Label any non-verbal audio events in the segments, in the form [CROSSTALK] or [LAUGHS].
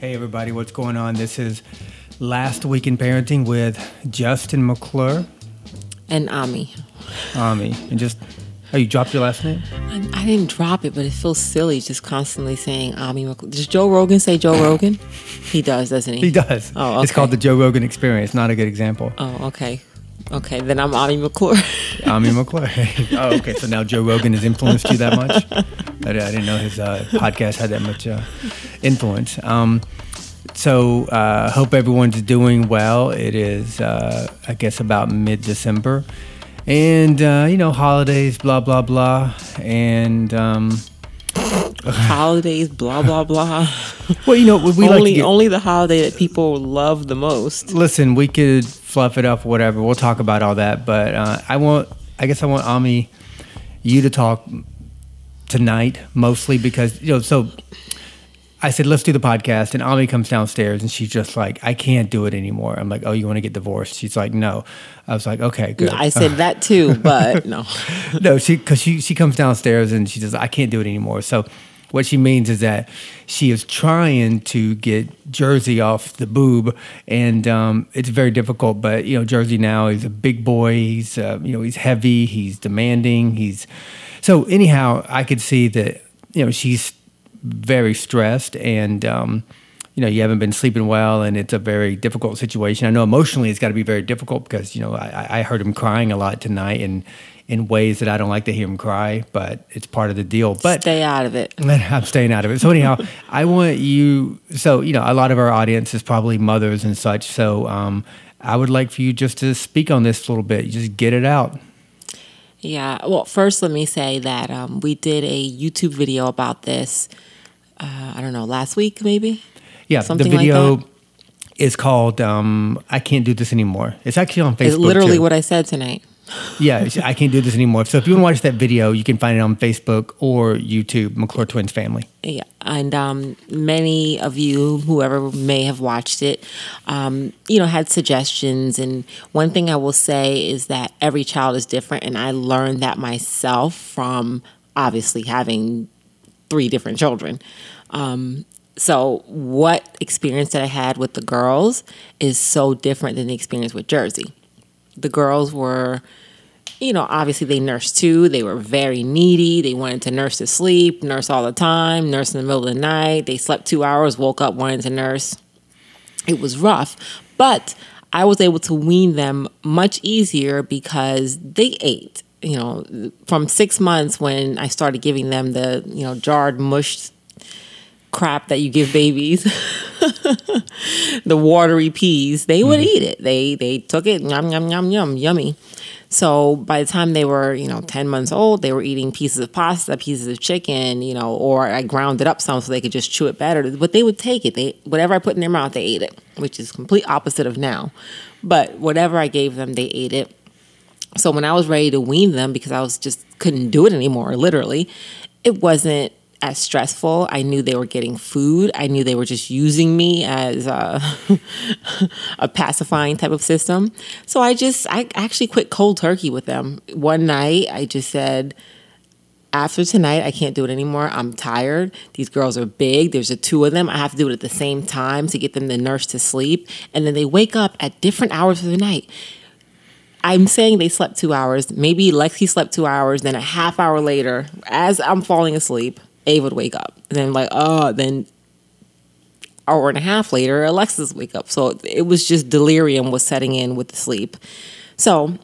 Hey everybody, what's going on? This is Last Week in Parenting with Justin McClure, and Ami. Ami, and just oh, you dropped your last name? I, I didn't drop it, but it feels silly just constantly saying Ami. McClure. Does Joe Rogan say Joe Rogan? He does, doesn't he? He does. Oh, okay. It's called the Joe Rogan Experience. Not a good example. Oh, okay. Okay, then I'm Ami McClure. [LAUGHS] Ami McClure. [LAUGHS] oh, okay. So now Joe Rogan has influenced you that much? [LAUGHS] I, I didn't know his uh, podcast had that much uh, influence. Um, so uh, hope everyone's doing well. It is, uh, I guess, about mid-December, and uh, you know, holidays, blah blah blah, and. Um, holidays, blah blah blah. Well, you know, we only like get, only the holiday that people love the most. Listen, we could fluff it up, whatever. We'll talk about all that, but uh, I want, I guess, I want Ami, you to talk tonight mostly because you know. So I said, let's do the podcast, and Ami comes downstairs and she's just like, I can't do it anymore. I'm like, oh, you want to get divorced? She's like, no. I was like, okay, good. I said that too, but [LAUGHS] no, no, she because she she comes downstairs and she says, I can't do it anymore. So what she means is that she is trying to get Jersey off the boob, and um, it's very difficult. But you know, Jersey now is a big boy. He's uh, you know he's heavy. He's demanding. He's so anyhow. I could see that you know she's very stressed and. Um, you know, you haven't been sleeping well, and it's a very difficult situation. I know emotionally it's got to be very difficult because you know I, I heard him crying a lot tonight, and in ways that I don't like to hear him cry, but it's part of the deal. But stay out of it. [LAUGHS] I'm staying out of it. So anyhow, [LAUGHS] I want you. So you know, a lot of our audience is probably mothers and such. So um, I would like for you just to speak on this a little bit. Just get it out. Yeah. Well, first, let me say that um, we did a YouTube video about this. Uh, I don't know, last week maybe. Yeah, Something the video. Like is called um, "I Can't Do This Anymore." It's actually on Facebook. It's literally too. what I said tonight [LAUGHS] yeah, I can't do this anymore. So if you want to watch that video, you can find it on Facebook or YouTube, McClure Twins Family. Yeah, and um, many of you, whoever may have watched it, um, you know, had suggestions. And one thing I will say is that every child is different, and I learned that myself from obviously having three different children. Um, so, what experience that I had with the girls is so different than the experience with Jersey. The girls were you know, obviously they nursed too. They were very needy. They wanted to nurse to sleep, nurse all the time, nurse in the middle of the night. They slept two hours, woke up, wanted to nurse. It was rough, but I was able to wean them much easier because they ate. You know, from six months when I started giving them the, you know, jarred, mushed crap that you give babies, [LAUGHS] the watery peas, they would mm. eat it. They they took it, yum yum yum yum, yummy. So by the time they were, you know, 10 months old, they were eating pieces of pasta, pieces of chicken, you know, or I ground it up some so they could just chew it better. But they would take it. They whatever I put in their mouth, they ate it, which is complete opposite of now. But whatever I gave them, they ate it. So when I was ready to wean them because I was just couldn't do it anymore, literally, it wasn't as stressful. I knew they were getting food. I knew they were just using me as a, [LAUGHS] a, pacifying type of system. So I just, I actually quit cold turkey with them. One night, I just said, after tonight, I can't do it anymore. I'm tired. These girls are big. There's a two of them. I have to do it at the same time to get them the nurse to sleep. And then they wake up at different hours of the night. I'm saying they slept two hours. Maybe Lexi slept two hours. Then a half hour later, as I'm falling asleep, Ava would wake up. And then like, oh, then hour and a half later, Alexis wake up. So it was just delirium was setting in with the sleep. So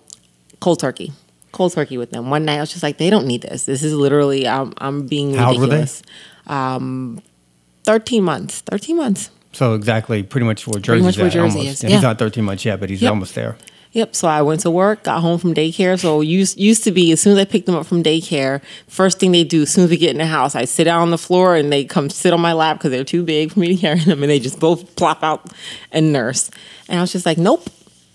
cold turkey, cold turkey with them. One night I was just like, they don't need this. This is literally I'm I'm being How ridiculous. Um, thirteen months. Thirteen months. So exactly, pretty much where Jersey's much where at. Jersey almost. Is. Yeah. He's not thirteen months yet, but he's yep. almost there. Yep. So I went to work, got home from daycare. So used used to be as soon as I picked them up from daycare, first thing they do as soon as we get in the house, I sit down on the floor and they come sit on my lap because they're too big for me to [LAUGHS] carry them, and they just both plop out and nurse. And I was just like, nope,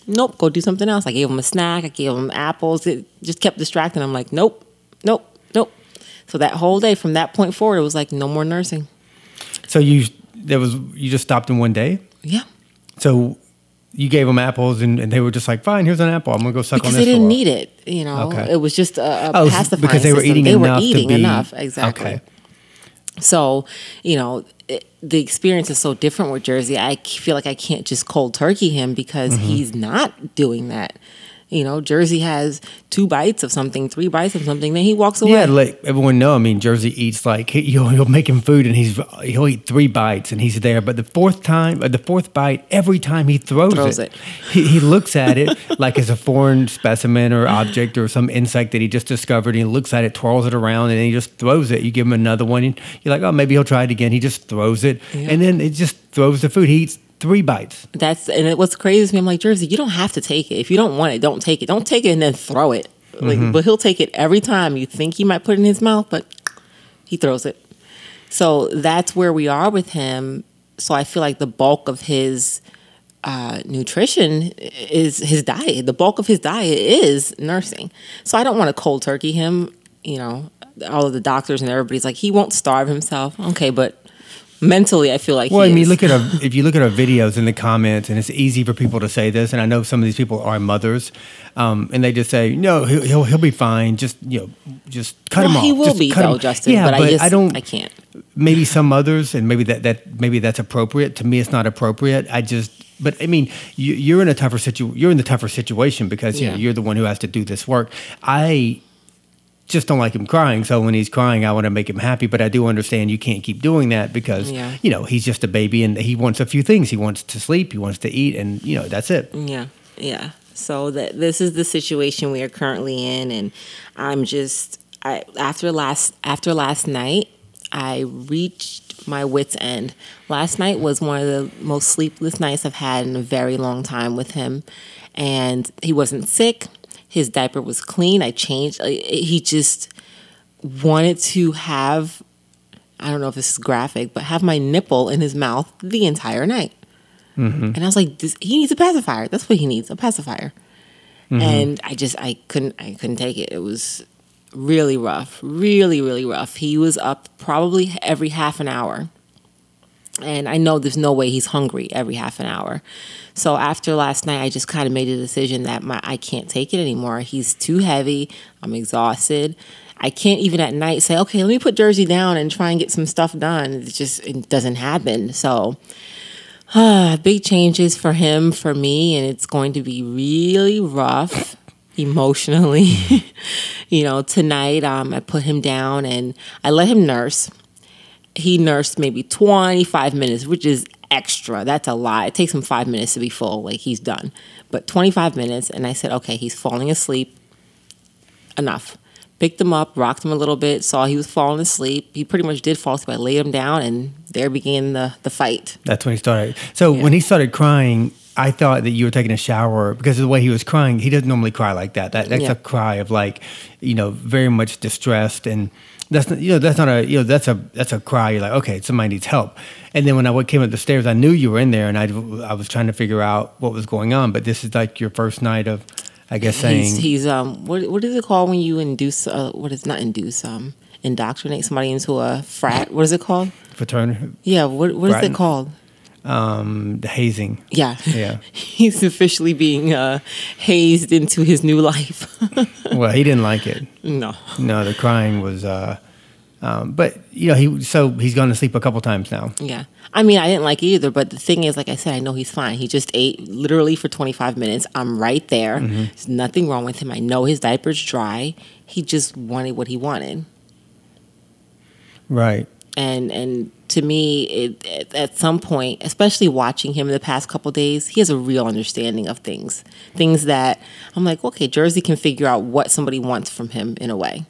nope, go do something else. I gave them a snack, I gave them apples. It just kept distracting. I'm like, nope, nope, nope. So that whole day, from that point forward, it was like no more nursing. So you there was you just stopped in one day. Yeah. So you gave them apples and, and, they were just like, fine, here's an apple. I'm gonna go suck because on this. Because they didn't need it, you know. Okay. It was just a, a oh, pacifying because they were system. eating they enough. They were eating be, enough, exactly. Okay. So, you know, it, the experience is so different with Jersey. I feel like I can't just cold turkey him because Mm-hmm. he's not doing that. You know, Jersey has two bites of something, three bites of something, then he walks away. Yeah, let everyone know. I mean, Jersey eats like he, you'll, he'll make him food, and he's he'll eat three bites, and he's there. But the fourth time, uh, the fourth bite, every time he throws, Throws it, it. He, he looks at it [LAUGHS] like it's a foreign specimen or object or some insect that he just discovered. And he looks at it, twirls it around, and then he just throws it. You give him another one, and you're like, oh, maybe he'll try it again. He just throws it, and then it just throws the food. He eats three bites. That's and it, what's crazy to me. I'm like Jersey, you don't have to take it. If you don't want it, don't take it. Don't take it and then throw it. Like, Mm-hmm. but he'll take it every time. You think he might put it in his mouth, but he throws it. So that's where we are with him. So I feel like the bulk of his uh, nutrition is his diet. The bulk of his diet is nursing. So I don't want to cold turkey him. You know, all of the doctors and everybody's like, he won't starve himself. Okay, but mentally, I feel like Well, I mean, is. look at our [LAUGHS] if you look at our videos in the comments, and it's easy for people to say this, and I know some of these people are mothers, um, and they just say, "No, he'll, he'll he'll be fine. Just you know, just cut him off." He will Just be cut though, him." Justin. Yeah, but, I just don't. I can't. Maybe some mothers, and maybe that that maybe that's appropriate. To me, it's not appropriate. I just. But I mean, you, you're in a tougher situ. You're in the tougher situation because you know you're the one who has to do this work. I just don't like him crying. So when he's crying, I want to make him happy. But I do understand you can't keep doing that because Yeah. you know he's just a baby and he wants a few things. He wants to sleep. He wants to eat, and you know that's it. Yeah, yeah. So that this is the situation we are currently in, and I'm just I after last after last night, I reached my wits end. Last night was one of the most sleepless nights I've had in a very long time with him, and he wasn't sick. His diaper was clean. I changed. He just wanted to have. I don't know if this is graphic, but have my nipple in his mouth the entire night. Mm-hmm. And I was like, this, he needs a pacifier. That's what he needs, a pacifier. Mm-hmm. And I just I couldn't I couldn't take it. It was really rough, really really rough. He was up probably every half an hour. And I know there's no way he's hungry every half an hour. So after last night, I just kind of made a decision that my I can't take it anymore. He's too heavy. I'm exhausted. I can't even at night say, okay, let me put Jersey down and try and get some stuff done. It just it doesn't happen. So big changes for him, for me, and it's going to be really rough [LAUGHS] emotionally. [LAUGHS] you know, tonight um, I put him down and I let him nurse. He nursed maybe 25 minutes, which is extra. That's a lot. It takes him five minutes to be full, like he's done. But 25 minutes, and I said, okay, he's falling asleep. Enough. Picked him up, rocked him a little bit, saw he was falling asleep. He pretty much did fall asleep. I laid him down, and there began the, the fight. That's when he started. So when he started crying, I thought that you were taking a shower because of the way he was crying. He doesn't normally cry like that. That that's Yeah. a cry of like, you know, very much distressed and. That's not, you know that's not a you know that's a that's a cry. You're like okay, somebody needs help. And then when I came up the stairs, I knew you were in there, and I I was trying to figure out what was going on. But this is like your first night of, I guess saying He's, he's um what what is it called when you induce uh, what is not induce um indoctrinate somebody into a frat what is it called fraternity, yeah what what is it called um, the hazing. yeah Yeah. [LAUGHS] he's officially being uh, hazed into his new life [LAUGHS] well, he didn't like it. no No, the crying was. uh um, but you know he so he's gone to sleep a couple times now. yeah I mean I didn't like it either but the thing is like I said I know he's fine he just ate literally for 25 minutes I'm right there there's nothing wrong with him I know his diaper's dry he just wanted what he wanted Right. And and to me it, at some point especially watching him in the past couple days he has a real understanding of things things that i'm like okay jersey can figure out what somebody wants from him in a way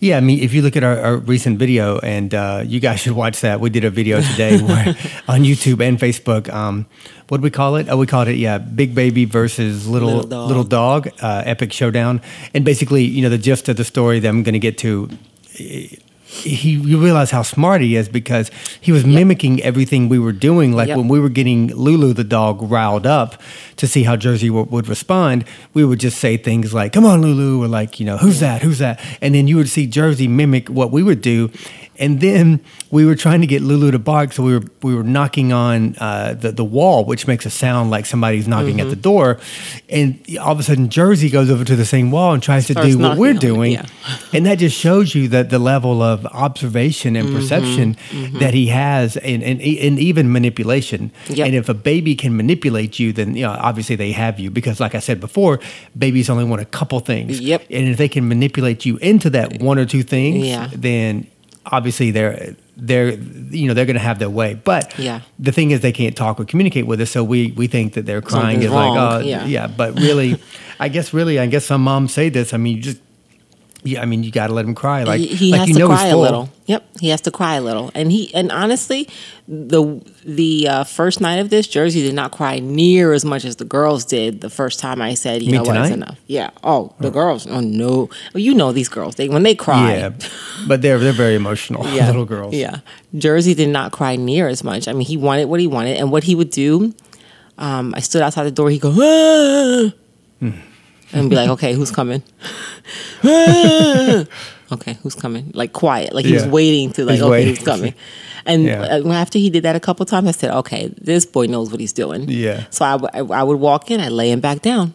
Yeah, I mean, if you look at our, our recent video, and uh, you guys should watch that. We did a video today [LAUGHS] where, on YouTube and Facebook. Um, what do we call it? Oh, we called it yeah, Big Baby versus Little Little Little Dog. Dog, uh, Epic Showdown. And basically, you know, the gist of the story that I'm going to get to. He, you realize how smart he is because he was mimicking everything we were doing. Like Yep. when we were getting Lulu the dog riled up to see how Jersey w- would respond, we would just say things like, "Come on, Lulu," or like, you know, "Who's that? Who's that?" And then you would see Jersey mimic what we would do, And then we were trying to get Lulu to bark, so we were we were knocking on uh, the the wall, which makes a sound like somebody's knocking Mm-hmm. at the door. And all of a sudden, Jersey goes over to the same wall and tries to Starts do what we're doing. yeah. And that just shows you that the level of observation Mm-hmm. and perception that he has, and, and and even manipulation. Yep. And if a baby can manipulate you, then you know obviously they have you because, like I said before, babies only want a couple things. Yep. And if they can manipulate you into that one or two things, Yeah. then obviously they're they're you know they're going to have their way. But Yeah. the thing is they can't talk or communicate with us, so we we think that they're crying Something's is like oh yeah. yeah. But really, I guess really I guess some moms say this. I mean you just. Yeah, I mean, you got to let him cry. Like, he, he like has you to know cry a little. Yep, he has to cry a little. And he and honestly, the the uh, first night of this, Jersey did not cry near as much as the girls did the first time I said, you know what, it's enough. Yeah. Oh, the girls. Oh no. Well, you know these girls. They when they cry. Yeah, but they're they're very emotional, [LAUGHS] yeah, little girls. Yeah. Jersey did not cry near as much. I mean, he wanted what he wanted, and what he would do. Um, I stood outside the door. He go, ah! And be like, "Okay, who's coming?" [LAUGHS] Okay, who's coming? Like quiet, like he was Yeah. waiting to like, He's okay, waiting. who's coming? And Yeah. uh, after he did that a couple times, I said, "Okay, this boy knows what he's doing." Yeah. So I, w- I- I would walk in, I lay him back down,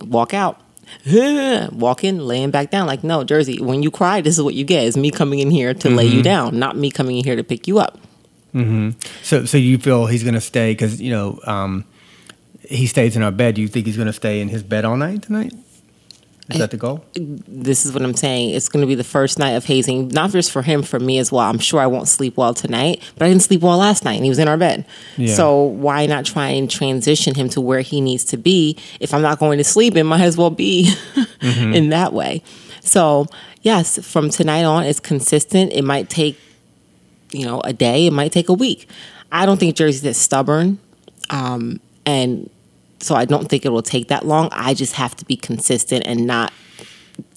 walk out. [LAUGHS] Walk in, lay him back down. Like, no, Jersey, when you cry, this is what you get. Is me coming in here to lay Mm-hmm. you down, not me coming in here to pick you up. Mhm. So, so you feel he's going to stay because you know um, he stays in our bed. Do you think he's going to stay in his bed all night tonight? Is that the goal? this is what I'm saying. It's going to be the first night of hazing, not just for him, for me as well. I'm sure I won't sleep well tonight, but I didn't sleep well last night and he was in our bed. Yeah. So why not try and transition him to where he needs to be? If I'm not going to sleep, it might as well be [LAUGHS] in that way. So, yes, from tonight on, it's consistent. It might take, you know, a day, it might take a week. I don't think Jersey's that stubborn. Um, and so I don't think it will take that long. I just have to be consistent and not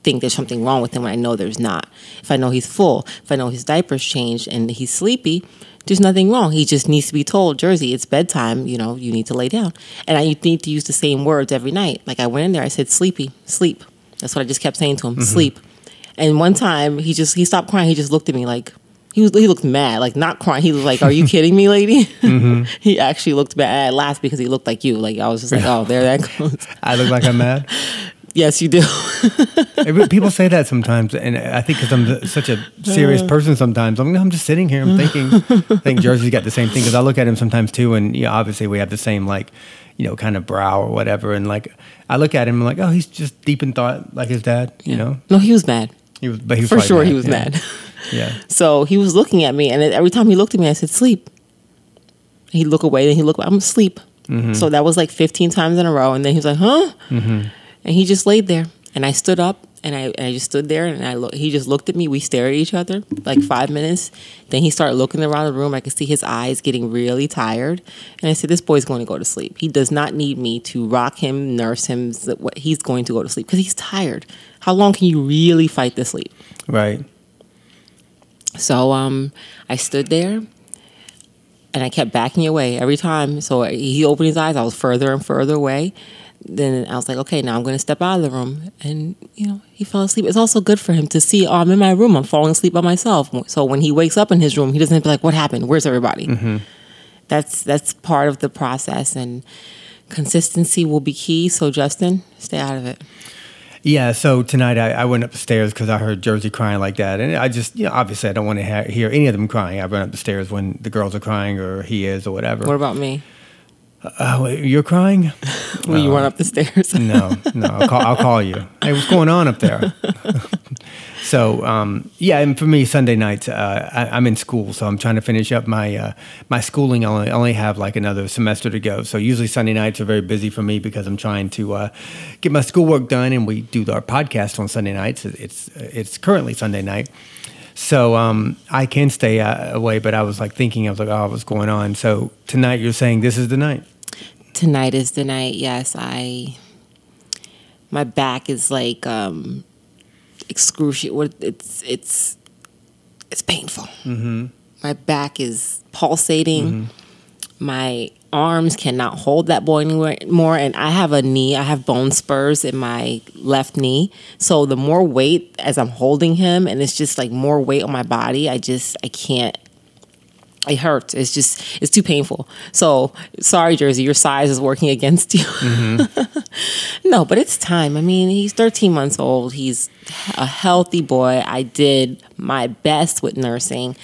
think there's something wrong with him when I know there's not. If I know he's full, if I know his diaper's changed and he's sleepy, there's nothing wrong. He just needs to be told, Jersey, it's bedtime, you know, you need to lay down. And I need to use the same words every night. Like I went in there, I said, sleepy, sleep. That's what I just kept saying to him, mm-hmm. sleep. And one time he just, he stopped crying. He just looked at me like, he was, he looked mad, like not crying. He was like, "Are you [LAUGHS] kidding me, lady?" Mm-hmm. [LAUGHS] he actually looked bad. I laughed because he looked like you. Like I was just like, "Oh, there that goes." I look like I'm mad. [LAUGHS] yes, you do. People say that sometimes, and I think because I'm such a serious uh. person, sometimes I'm, I'm just sitting here. I'm thinking. I think Jersey's got the same thing because I look at him sometimes too, and yeah, obviously we have the same like, you know, kind of brow or whatever, and like I look at him I'm like, oh, he's just deep in thought, like his dad. You know, No, he was mad. he was, but he was For sure, he was yeah. mad. Yeah. So he was looking at me, and every time he looked at me, I said, "Sleep." He'd look away, then he look. I'm asleep. Mm-hmm. So that was like 15 times in a row, and then he was like, "Huh?" Mm-hmm. And he just laid there, and I stood up, and I, and I just stood there, and I look. He just looked at me. We stared at each other like five minutes. Then he started looking around the room. I could see his eyes getting really tired, and I said, "This boy's going to go to sleep. He does not need me to rock him, nurse him. He's going to go to sleep because he's tired. How long can you really fight this sleep?" Right. So um, I stood there and I kept backing away every time. So he opened his eyes, I was further and further away. Then I was like, okay, now I'm going to step out of the room. And, you know, he fell asleep. It's also good for him to see, oh, I'm in my room. I'm falling asleep by myself. So when he wakes up in his room, he doesn't be like, what happened? Where's everybody? That's, that's part of the process. And consistency will be key. So, Justin, stay out of it. Yeah, so tonight I, I went up the stairs because I heard Jersey crying like that, and I just, you know, obviously I don't want to ha- hear any of them crying. I run up the stairs when the girls are crying or he is or whatever. What about me? Uh, wait, you're crying? [LAUGHS] When you run up the stairs? No, no. I'll call, I'll call you. Hey, what's going on up there? [LAUGHS] so, um, yeah, and for me, Sunday nights, uh, I, I'm in school, so I'm trying to finish up my uh, my schooling. I only, only have like another semester to go. So usually Sunday nights are very busy for me because I'm trying to uh, get my schoolwork done, and we do our podcast on Sunday nights. It's it's currently Sunday night. So um, I can stay uh, away, but I was like thinking, I was like, oh, what's going on? So tonight, you're saying this is the night. tonight is the night yes i my back is like um excruciating it's it's it's painful mm-hmm. my back is pulsating my arms cannot hold that boy anymore. And I have a knee, I have bone spurs in my left knee. So the more weight as I'm holding him, and it's just like more weight on my body, I just, I can't. It hurts. It's just, it's too painful. So sorry, Jersey, your size is working against you. Mm-hmm. [LAUGHS] no, but it's time. I mean, he's 13 months old. He's a healthy boy. I did my best with nursing.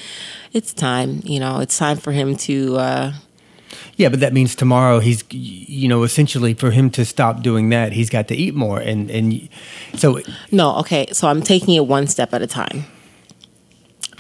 It's time, you know, it's time for him to, uh, yeah, but that means tomorrow he's, you know, essentially for him to stop doing that, he's got to eat more, and and so. No, okay. So I'm taking it one step at a time.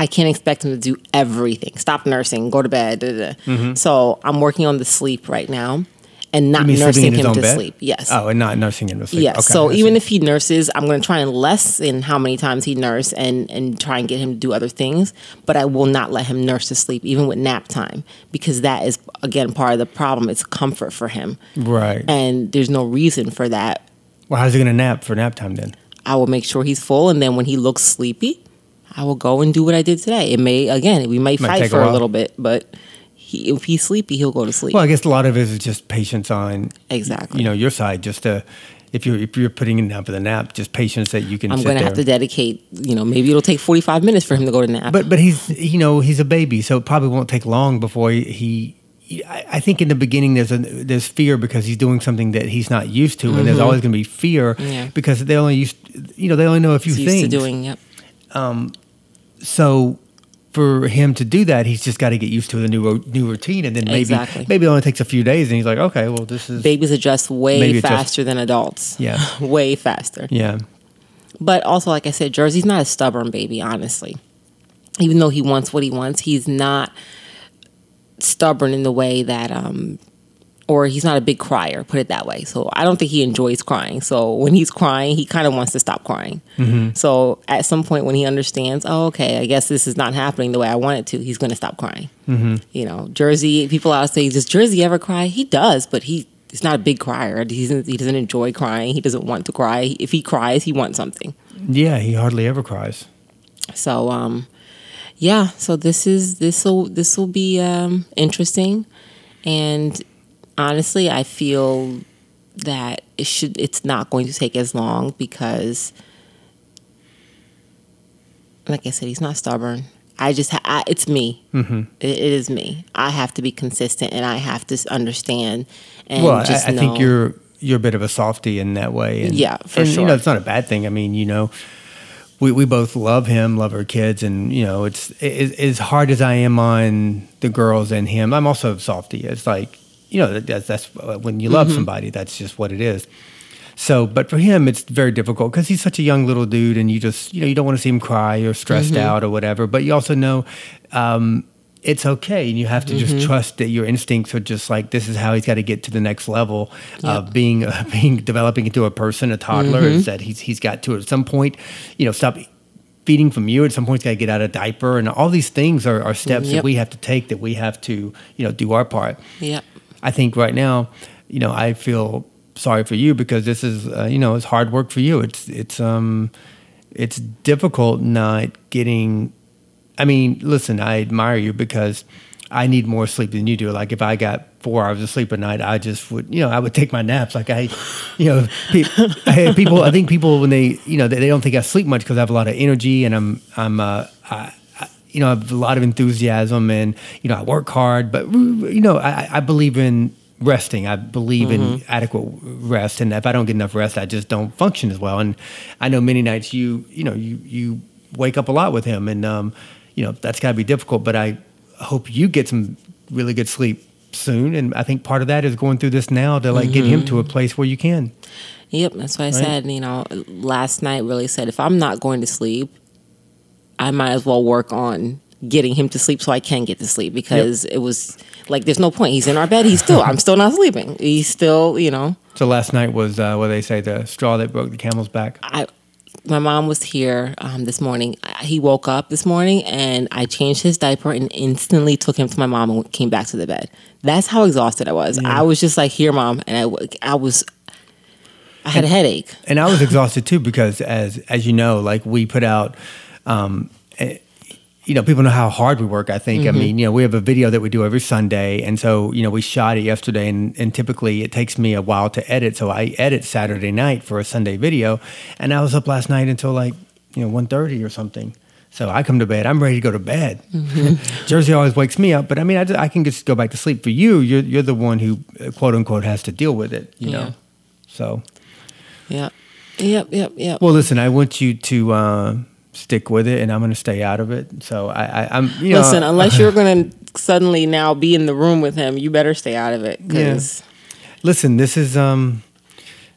I can't expect him to do everything. Stop nursing, go to bed. Mm-hmm. So I'm working on the sleep right now and not nursing him to bed? sleep. Yes. Oh, and not nursing him to sleep. Yes. Okay, so even if he nurses, I'm going to try and lessen how many times he nurse and and try and get him to do other things. But I will not let him nurse to sleep, even with nap time, because that is again part of the problem. It's comfort for him. Right. And there's no reason for that. Well, how's he going to nap for nap time then? I will make sure he's full, and then when he looks sleepy, I will go and do what I did today. It may again, we may, fight for a, a little bit, but he, if he's sleepy, he'll go to sleep. Well, I guess a lot of it is just patience on exactly you know your side. Just to if you're if you're putting him down for the nap, just patience that you can. I'm going to have to dedicate. You know, maybe it'll take 45 minutes for him to go to nap. But but he's you know he's a baby, so it probably won't take long before he. he I think in the beginning there's a there's fear because he's doing something that he's not used to, mm-hmm. and there's mm-hmm. always going to be fear yeah. because they only used you know they only know a few he's things. Used to doing yep. Um, so for him to do that, he's just got to get used to the new new routine, and then maybe exactly. maybe it only takes a few days, and he's like, okay, well, this is babies adjust way faster than adults. Yeah, [LAUGHS] way faster. Yeah, but also, like I said, Jersey's not a stubborn baby. Honestly, even though he wants what he wants, he's not stubborn in the way that um, or he's not a big crier, put it that way. So I don't think he enjoys crying. So when he's crying, he kind of wants to stop crying. Mm-hmm. So at some point when he understands, oh, okay, I guess this is not happening the way I want it to, he's going to stop crying. Mm-hmm. You know, Jersey, people always say, does Jersey ever cry? He does, but he he's not a big crier. He doesn't, he doesn't enjoy crying. He doesn't want to cry. If he cries, he wants something. Yeah, he hardly ever cries. So, um, yeah, so this is this will this will be um, interesting, and honestly, I feel that it should it's not going to take as long because like I said, he's not stubborn. I just ha- I, it's me. Mm-hmm. It, it is me. I have to be consistent and I have to understand and well, just I, I think you're you're a bit of a softy in that way. And, yeah, for and, sure. You know, it's not a bad thing. I mean, you know, we, we both love him, love our kids, and you know, it's it, as hard as I am on the girls and him. I'm also softy. It's like you know, that's, that's uh, when you love mm-hmm. somebody, that's just what it is. So, but for him, it's very difficult because he's such a young little dude, and you just, you know, you don't want to see him cry or stressed mm-hmm. out or whatever. But you also know um, it's okay, and you have to mm-hmm. just trust that your instincts are just like this is how he's got to get to the next level yep. of being, uh, [LAUGHS] being developing into a person, a toddler. Is mm-hmm. that he's he's got to at some point, you know, stop feeding from you at some point he's got to get out of diaper and all these things are, are steps yep. that we have to take that we have to you know do our part yeah I think right now, you know, I feel sorry for you because this is, uh, you know, it's hard work for you. It's it's um, it's difficult not getting. I mean, listen, I admire you because I need more sleep than you do. Like if I got four hours of sleep a night, I just would, you know, I would [LAUGHS] take my naps. Like I, you know, I people. I think people when they, you know, they, they don't think I sleep much because I have a lot of energy and I'm, I'm, uh, I, you know, I have a lot of enthusiasm and, you know, I work hard, but, you know, I, I believe in resting. I believe mm-hmm. in adequate rest. And if I don't get enough rest, I just don't function as well. And I know many nights you, you know, you, you wake up a lot with him and, um, you know, that's gotta be difficult, but I hope you get some really good sleep soon. And I think part of that is going through this now to like mm-hmm. get him to a mm-hmm. place where you can. Yep, that's what I right? said, you know, last night really said if I'm not going to sleep, I might as well work on getting him to sleep so I can get to sleep because yep. it was like there's no point. He's in our bed. He's still. I'm still not sleeping. He's still. You know. So last night was uh, what they say the straw that broke the camel's back. I. My mom was here um, this morning. He woke up this morning, and I changed his diaper and instantly took him to my mom and came back to the bed. That's how exhausted I was. Yeah. I was just like, "Here, mom," and I, I was I had and, a headache. And I was exhausted too because as as you know, like we put out um, you know, people know how hard we work. I think. Mm-hmm. I mean, you know, we have a video that we do every Sunday, and so you know, we shot it yesterday, and, and typically it takes me a while to edit. So I edit Saturday night for a Sunday video, and I was up last night until like you know 1.30 or something. So I come to bed. I'm ready to go to bed. Mm-hmm. [LAUGHS] Jersey always wakes me up, but I mean, I, just- I can just go back to sleep. For you, you're you're the one who uh, quote unquote has to deal with it. You Yeah. know. So Yep. Yep. Yep. Yep. well, listen, I want you to uh, stick with it, and I'm going to stay out of it. So I, I I'm you know, Listen, unless you're [LAUGHS] going to suddenly now be in the room with him, you better stay out of it because listen, this is um,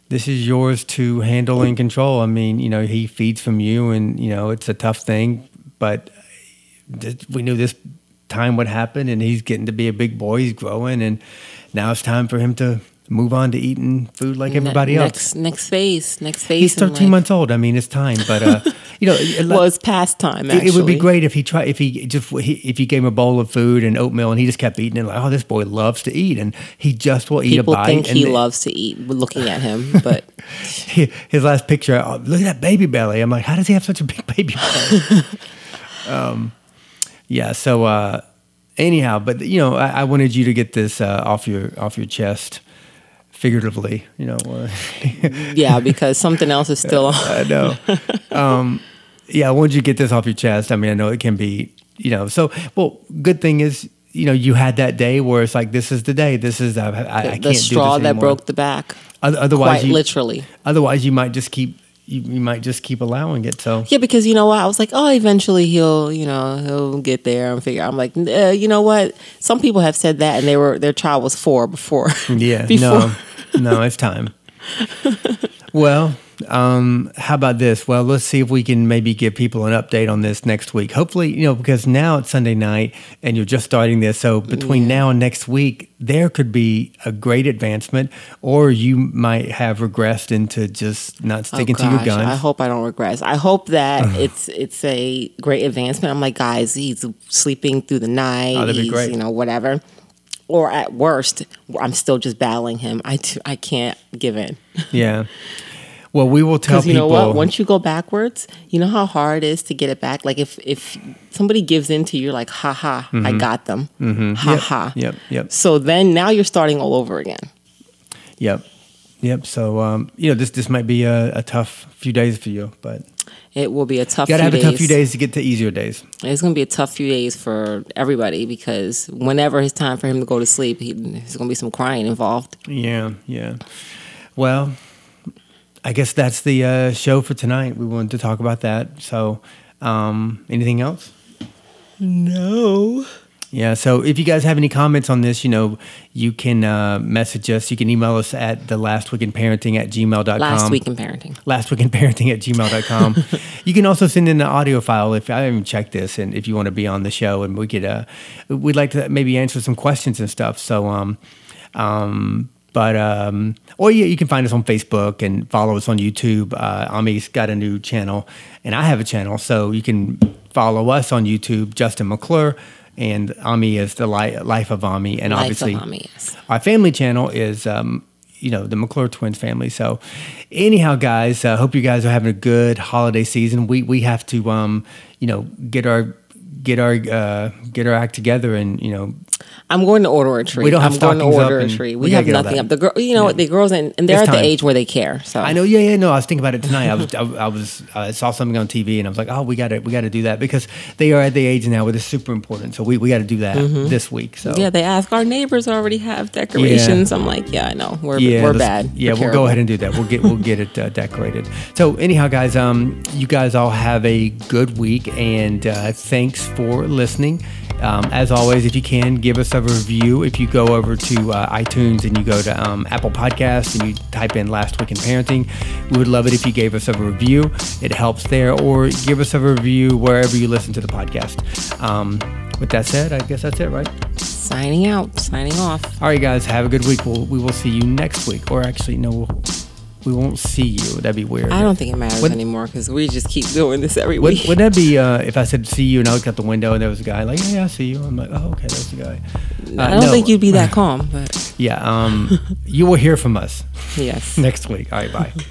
this is yours to handle and control. I mean, you know, he feeds from you, and you know, it's a tough thing, but th- we knew this time would happen, and he's getting to be a big boy. He's growing, and now it's time for him to move on to eating food like everybody else. next next phase, next phase. He's 13 months old. I mean, it's time, but uh, [LAUGHS] you know, it- Well, it's past time. It, it would be great if he tried if he just if you gave him a bowl of food and oatmeal and he just kept eating it like oh this boy loves to eat and he just will eat People a bite People think he then- loves to eat. Looking at him, [LAUGHS] but his last picture oh, look at that baby belly I'm like how does he have such a big [LAUGHS] baby belly um yeah so uh anyhow but you know I, I wanted you to get this uh, off your off your chest figuratively you know uh, [LAUGHS] yeah, because something else is still on. [LAUGHS] I know. um, yeah, wanted you get this off your chest. I mean, I know it can be, you know. So, well, good thing is, you know, you had that day where it's like, this is the day. This is I, I, I can't the straw that broke the back. Otherwise, Quite you, literally. Otherwise, you might just keep you, you might just keep allowing it. So Yeah, because you know what? I was like, oh, eventually he'll, you know, he'll get there and figure. I'm like, uh, you know what? Some people have said that, and they were their child was four before. [LAUGHS] yeah, before. no, no, it's time. [LAUGHS] well, um, how about this? Well, let's see if we can maybe give people an update on this next week. Hopefully, you know, because now it's Sunday night and you're just starting this. So between now and next week, there could be a great advancement, or you might have regressed into just not Oh, sticking to your guns. I hope I don't regress. I hope that [SIGHS] it's it's a great advancement. I'm like, guys, he's sleeping through the night. Oh, that'd be he's, great. You know, whatever. Or at worst, I'm still just battling him. I, t- I can't give in. yeah. [LAUGHS] Well, we will tell Because you people. know what? Once you go backwards, you know how hard it is to get it back. Like if if somebody gives in to you, you're like, ha ha, I got them. Ha Mm-hmm. Yep, ha. yep, yep. So then now you're starting all over again. Yep. Yep. So, um, you know, this this might be a, a tough few days for you, but It will be a tough. Few days. You got to few have a tough few days to get to easier days. It's going to be a tough few days for everybody because whenever it's time for him to go to sleep, he, there's going to be some crying involved. Yeah, yeah. Well, I guess that's the uh, show for tonight. We wanted to talk about that. So, um, anything else? No. Yeah. So, if you guys have any comments on this, you know, you can uh, message us. You can email us at the last week in parenting at gmail.com. Last [LAUGHS] week in parenting. last week in parenting at gmail.com. you can also send in an audio file if I haven't checked this and if you want to be on the show and we could, uh, we'd like to maybe answer some questions and stuff. So, um, um, but, um, or yeah, you can find us on Facebook and follow us on YouTube. Uh, Ami's got a new channel and I have a channel. So you can follow us on YouTube, Justin McClure. And Ami is the li- life of Ami, and Life obviously Ami, yes. our family channel is um, you know the McClure twins family. So anyhow, guys, I hope you guys are having a good holiday season. We we have to um, you know get our get our uh, get our act together and you know I'm going to order a tree. We don't have I'm going to order a tree. we We, have nothing up. The girl, you know what? The girls and, and they're It's at the age where they care. So I know, yeah, yeah, no. I was thinking about it tonight. I was, I, I was, I saw something on TV, and I was like, oh, we got to, we got to do that because they are at the age now where it's super important. So we, we got to do that this week. So Mm-hmm. Yeah, they ask our neighbors already have decorations. I'm like, yeah, I know. We're we're bad. Yeah, We're we'll go ahead and do that. We'll get we'll get it uh, decorated. So anyhow, guys, um, you guys all have a good week, and uh, thanks for listening. Um, as always, if you can give us a review, if you go over to uh, iTunes and you go to um, Apple Podcasts and you type in "Last Week in Parenting," we would love it if you gave us a review. It helps there, or give us a review wherever you listen to the podcast. Um, with that said, I guess that's it, right? Signing out. Signing off. All right, guys, have a good week. We'll, we will see you next week. Or actually, no, we'll, we won't see you. That'd be weird. I don't think it matters anymore because we just keep doing this every Would, week. would that be uh, if I said see you and I looked out the window and there was a guy like, yeah, I see you. I'm like, oh, okay, there's the guy. Uh, I don't no. think you'd be that [LAUGHS] calm, but Yeah, um, you will hear from us [LAUGHS] yes. next week. All right, bye. [LAUGHS]